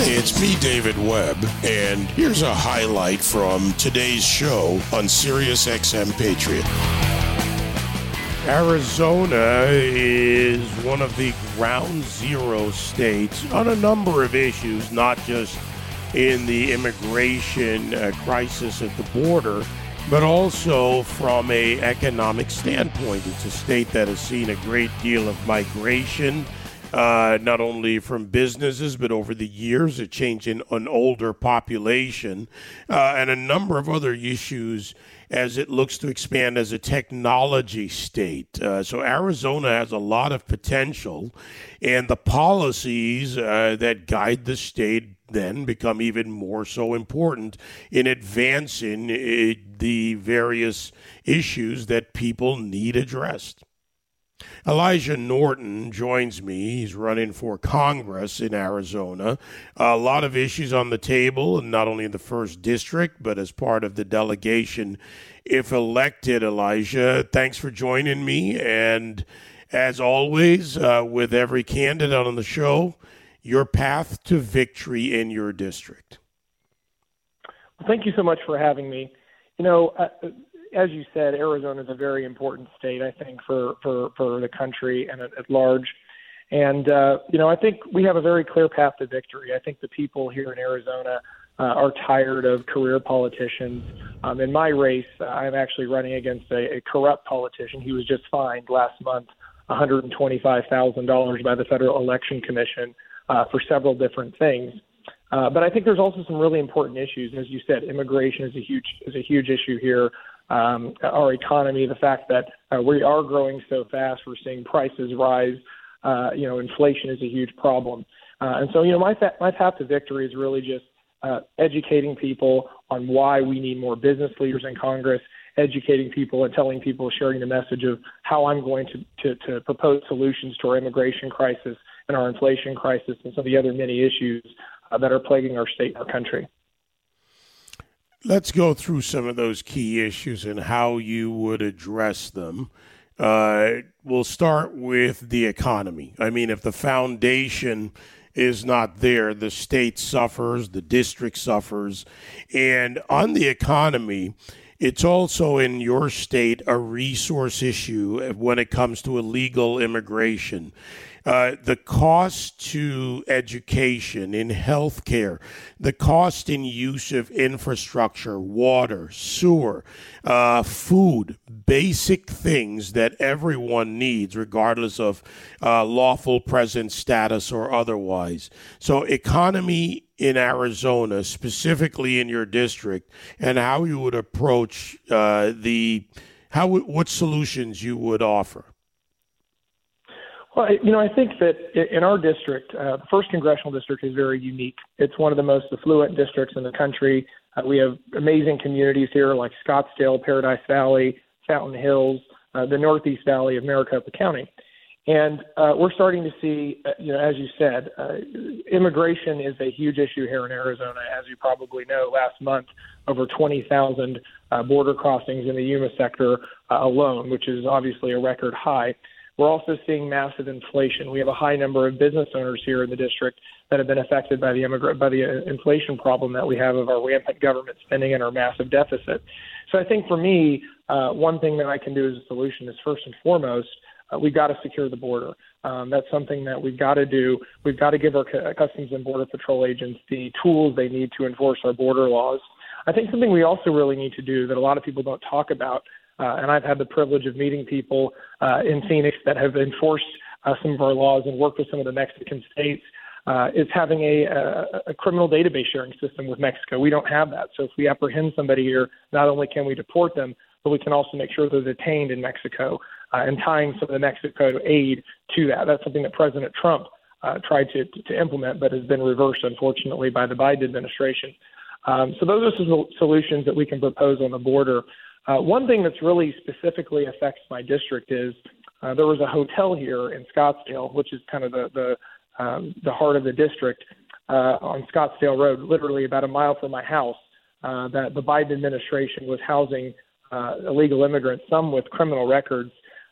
It's me, David Webb, and here's a highlight from today's show on Sirius XM Patriot. Arizona is one of the ground zero states on a number of issues, not just in the immigration uh, crisis at the border, but also from a economic standpoint. It's a state that has seen a great deal of migration uh, not only from businesses, but over the years, a change in an older population, uh, and a number of other issues as it looks to expand as a technology state. Uh, so Arizona has a lot of potential, and the policies uh, that guide the state then become even more so important in advancing uh, the various issues that people need addressed. Elijah Norton joins me. He's running for Congress in Arizona. A lot of issues on the table, not only in the first district, but as part of the delegation if elected. Elijah, thanks for joining me. And as always, uh, with every candidate on the show, your path to victory in your district. Well, thank you so much for having me. You know, uh, as you said, Arizona is a very important state, I think, for for for the country and at, at large. And uh, you know, I think we have a very clear path to victory. I think the people here in Arizona uh, are tired of career politicians. Um, in my race, I'm actually running against a, a corrupt politician. He was just fined last month $125,000 by the Federal Election Commission uh, for several different things. Uh, but I think there's also some really important issues. As you said, immigration is a huge is a huge issue here um, our economy, the fact that uh, we are growing so fast, we're seeing prices rise. Uh, you know, inflation is a huge problem, uh, and so you know, my fa- my path to victory is really just uh, educating people on why we need more business leaders in Congress, educating people and telling people, sharing the message of how I'm going to, to, to propose solutions to our immigration crisis and our inflation crisis and some of the other many issues uh, that are plaguing our state and our country. Let's go through some of those key issues and how you would address them. Uh, we'll start with the economy. I mean, if the foundation is not there, the state suffers, the district suffers. And on the economy, it's also in your state a resource issue when it comes to illegal immigration. Uh, the cost to education in healthcare, the cost in use of infrastructure, water, sewer, uh, food, basic things that everyone needs, regardless of uh, lawful present status or otherwise. So, economy in Arizona, specifically in your district, and how you would approach uh, the how what solutions you would offer. Well, you know, I think that in our district, uh, the first congressional district is very unique. It's one of the most affluent districts in the country. Uh, we have amazing communities here like Scottsdale, Paradise Valley, Fountain Hills, uh, the Northeast Valley of Maricopa County. And uh, we're starting to see, uh, you know, as you said, uh, immigration is a huge issue here in Arizona. As you probably know, last month, over 20,000 uh, border crossings in the Yuma sector uh, alone, which is obviously a record high. We're also seeing massive inflation. We have a high number of business owners here in the district that have been affected by the immigrant by the uh, inflation problem that we have of our rampant government spending and our massive deficit. So I think for me, uh, one thing that I can do as a solution is first and foremost, uh, we've got to secure the border. Um, that's something that we've got to do. We've got to give our Customs and Border Patrol agents the tools they need to enforce our border laws. I think something we also really need to do that a lot of people don't talk about uh, and I've had the privilege of meeting people uh, in Phoenix that have enforced uh, some of our laws and worked with some of the Mexican states. Uh, is having a, a, a criminal database sharing system with Mexico. We don't have that. So if we apprehend somebody here, not only can we deport them, but we can also make sure they're detained in Mexico uh, and tying some of the Mexico aid to that. That's something that President Trump uh, tried to, to implement, but has been reversed, unfortunately, by the Biden administration. Um, so those are some solutions that we can propose on the border. Uh, one thing that's really specifically affects my district is uh, there was a hotel here in Scottsdale, which is kind of the the, um, the heart of the district uh, on Scottsdale Road, literally about a mile from my house. Uh, that the Biden administration was housing uh, illegal immigrants, some with criminal records,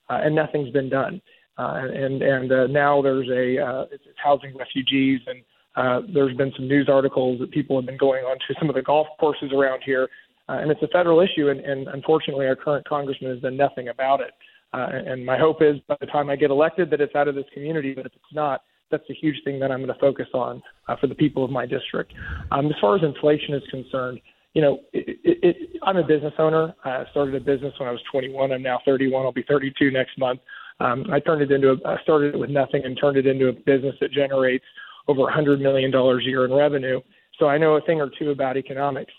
uh, and nothing's been done. Uh, and and uh, now there's a uh, it's housing refugees and Uh, there's been some news articles that people have been going on to some of the golf courses around here, uh, and it's a federal issue. And, and unfortunately, our current congressman has done nothing about it. Uh, and my hope is by the time I get elected that it's out of this community. But if it's not, that's a huge thing that I'm going to focus on uh, for the people of my district. Um, as far as inflation is concerned, you know, it, it, it, I'm a business owner. I started a business when I was 21. I'm now 31. I'll be 32 next month. Um, I turned it into a, I started it with nothing and turned it into a business that generates over $100 million a year in revenue. So I know a thing or two about economics.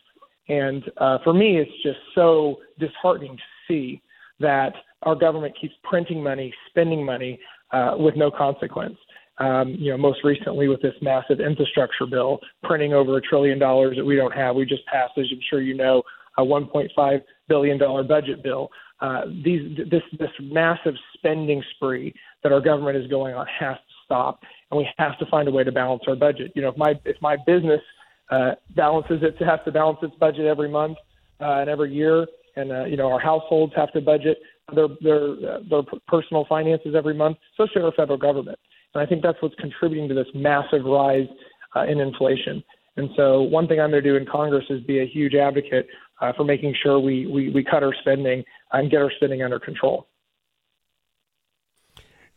And uh, for me, it's just so disheartening to see that our government keeps printing money, spending money uh, with no consequence. Um, you know, most recently with this massive infrastructure bill, printing over a trillion dollars that we don't have. We just passed, as I'm sure you know, a 1.5 billion dollar budget bill. Uh, these this this massive spending spree that our government is going on has to stop, and we have to find a way to balance our budget. You know, if my if my business uh, balances it has to balance its budget every month uh, and every year, and uh, you know our households have to budget their their uh, their personal finances every month. So should our federal government, and I think that's what's contributing to this massive rise uh, in inflation. And so, one thing I'm going to do in Congress is be a huge advocate uh, for making sure we, we we cut our spending and get our spending under control.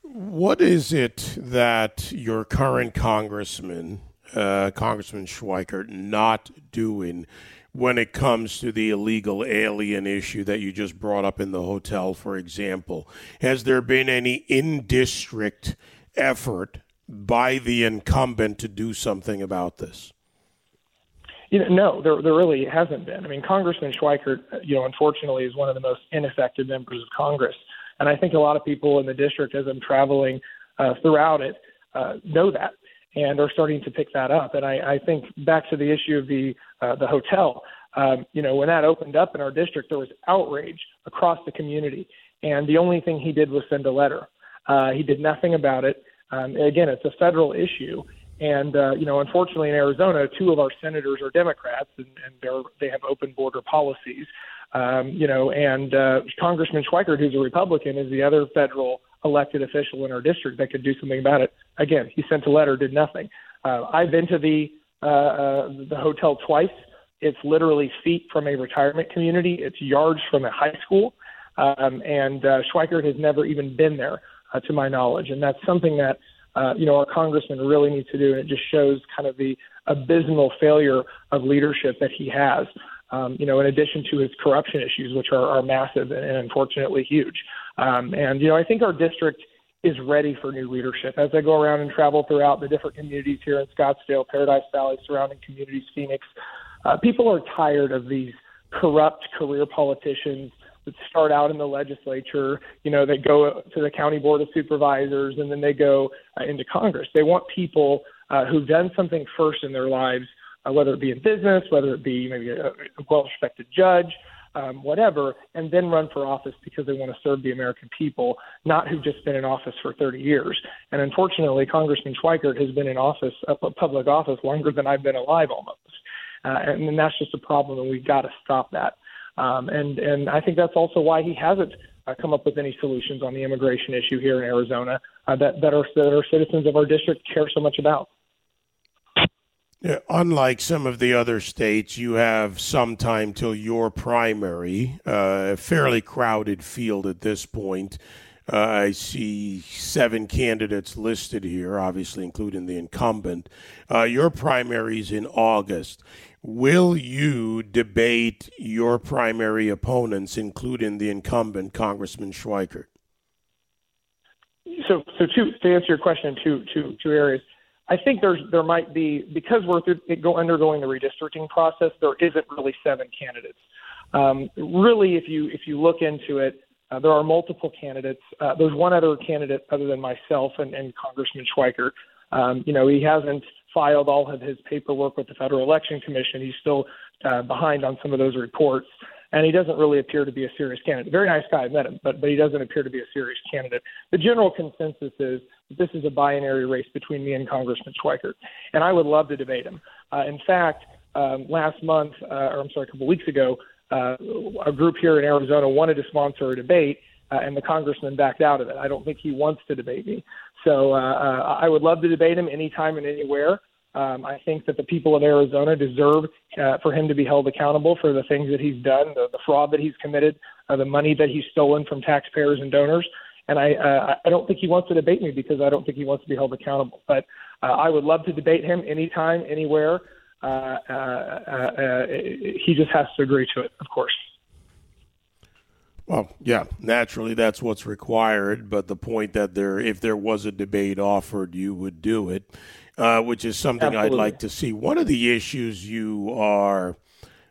What is it that your current congressman, uh, Congressman Schweikert, not doing when it comes to the illegal alien issue that you just brought up in the hotel, for example? Has there been any in district effort by the incumbent to do something about this? You know, no, there, there really hasn't been. I mean, Congressman Schweikert, you know, unfortunately, is one of the most ineffective members of Congress, and I think a lot of people in the district, as I'm traveling uh, throughout it, uh, know that and are starting to pick that up. And I, I think back to the issue of the uh, the hotel. Um, you know, when that opened up in our district, there was outrage across the community, and the only thing he did was send a letter. Uh, he did nothing about it. Um, again, it's a federal issue, and uh, you know, unfortunately, in Arizona, two of our senators are Democrats, and, and they're, they have open border policies. Um, you know, and uh, Congressman Schweikert, who's a Republican, is the other federal elected official in our district that could do something about it. Again, he sent a letter, did nothing. Uh, I've been to the uh, uh, the hotel twice. It's literally feet from a retirement community. It's yards from a high school, um, and uh, Schweikert has never even been there, uh, to my knowledge. And that's something that uh, you know our congressman really needs to do, and it just shows kind of the abysmal failure of leadership that he has. Um, you know, in addition to his corruption issues, which are, are massive and, and unfortunately huge. Um, and you know, I think our district is ready for new leadership. As I go around and travel throughout the different communities here in Scottsdale, Paradise Valley, surrounding communities, Phoenix, uh, people are tired of these corrupt career politicians that start out in the legislature, you know, they go to the county board of supervisors and then they go uh, into Congress. They want people uh, who've done something first in their lives, uh, whether it be in business, whether it be maybe a, a well-respected judge, um, whatever, and then run for office because they want to serve the American people, not who've just been in office for 30 years. And unfortunately, Congressman Schweikert has been in office, a public office, longer than I've been alive almost. Uh, and, and that's just a problem, and we've got to stop that. Um, and and I think that's also why he hasn't uh, come up with any solutions on the immigration issue here in Arizona uh, that that our that our citizens of our district care so much about. Unlike some of the other states, you have some time till your primary, uh, a fairly crowded field at this point. Uh, I see seven candidates listed here, obviously including the incumbent. Uh, your primary's in August. Will you debate your primary opponents, including the incumbent, Congressman Schweikert? So, so to answer your question, two, two, two areas. I think there's there might be because we're through, go, undergoing the redistricting process. There isn't really seven candidates. Um, really, if you if you look into it, uh, there are multiple candidates. Uh, there's one other candidate other than myself and, and Congressman Schweikert. Um, you know, he hasn't filed all of his paperwork with the Federal Election Commission. He's still uh, behind on some of those reports and he doesn't really appear to be a serious candidate. Very nice guy, I met him, but but he doesn't appear to be a serious candidate. The general consensus is this is a binary race between me and Congressman Schweikert, and I would love to debate him. Uh, in fact, um, last month, uh, or I'm sorry, a couple weeks ago, uh, a group here in Arizona wanted to sponsor a debate, uh, and the congressman backed out of it. I don't think he wants to debate me, so uh, uh, I would love to debate him anytime and anywhere. Um, I think that the people of Arizona deserve uh, for him to be held accountable for the things that he's done, the, the fraud that he's committed, uh, the money that he's stolen from taxpayers and donors. And I, uh, I don't think he wants to debate me because I don't think he wants to be held accountable. But uh, I would love to debate him anytime, anywhere. Uh, uh, uh, uh, he just has to agree to it, of course. Well, yeah, naturally that's what's required. But the point that there, if there was a debate offered, you would do it uh, which is something Absolutely. I'd like to see. One of the issues you are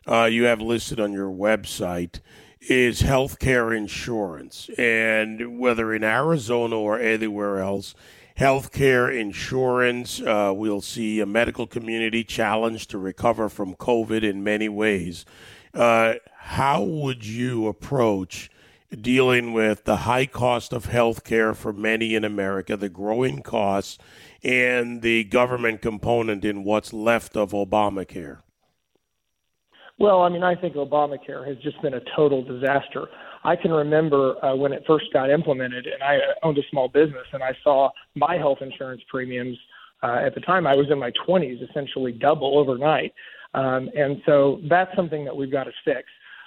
uh, you have listed on your website is healthcare insurance, and whether in Arizona or anywhere else, healthcare insurance. Uh, we'll see a medical community challenged to recover from COVID in many ways. Uh, how would you approach? Dealing with the high cost of healthcare for many in America, the growing costs, and the government component in what's left of Obamacare? Well, I mean, I think Obamacare has just been a total disaster. I can remember uh, when it first got implemented, and I owned a small business, and I saw my health insurance premiums uh, at the time. I was in my 20s, essentially double overnight, um, and so that's something that we've got to fix.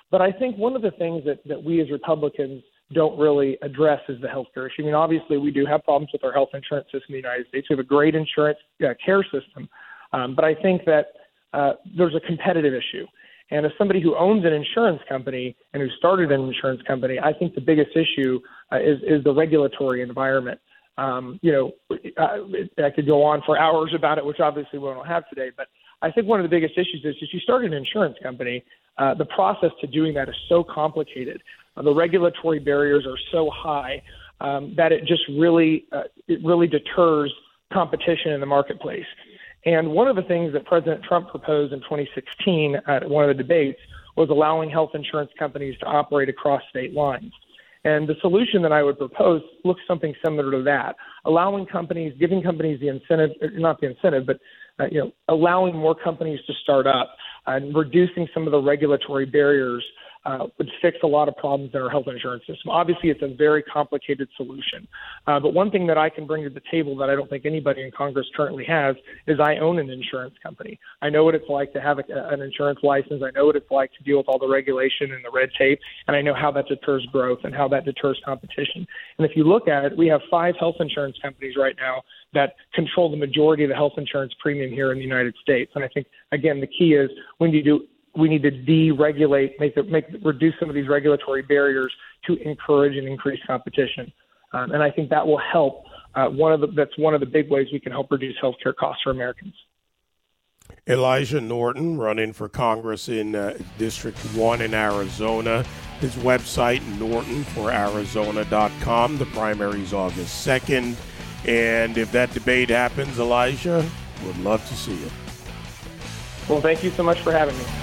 But I think one of the things that, that we as Republicans don't really address is the healthcare issue. I mean, obviously, we do have problems with our health insurance system in the United States. We have a great insurance uh, care system, um, but I think that uh, there's a competitive issue. And as somebody who owns an insurance company and who started an insurance company, I think the biggest issue uh, is is the regulatory environment. Um, you know, I, I could go on for hours about it, which obviously we don't have today. But I think one of the biggest issues is if you start an insurance company, uh, the process to doing that is so complicated. Uh, the regulatory barriers are so high um, that it just really uh, it really deters competition in the marketplace. And one of the things that President Trump proposed in 2016 at one of the debates was allowing health insurance companies to operate across state lines. And the solution that I would propose looks something similar to that, allowing companies, giving companies the incentive, not the incentive, but uh, you know, allowing more companies to start up and reducing some of the regulatory barriers uh, would fix a lot of problems in our health insurance system. Obviously, it's a very complicated solution. Uh, but one thing that I can bring to the table that I don't think anybody in Congress currently has is I own an insurance company. I know what it's like to have a, an insurance license. I know what it's like to deal with all the regulation and the red tape, and I know how that deters growth and how that deters competition. And if you look at it, we have five health insurance companies right now that control the majority of the health insurance premium here in the United States. And I think again the key is when you do we need to deregulate, make it, make reduce some of these regulatory barriers to encourage and increase competition. Um, and I think that will help. Uh, one of the that's one of the big ways we can help reduce healthcare costs for Americans. Elijah Norton running for Congress in uh, District 1 in Arizona. His website, nortonforarizona.com. The primary is August 2nd. And if that debate happens, Elijah, would love to see it. Well, thank you so much for having me.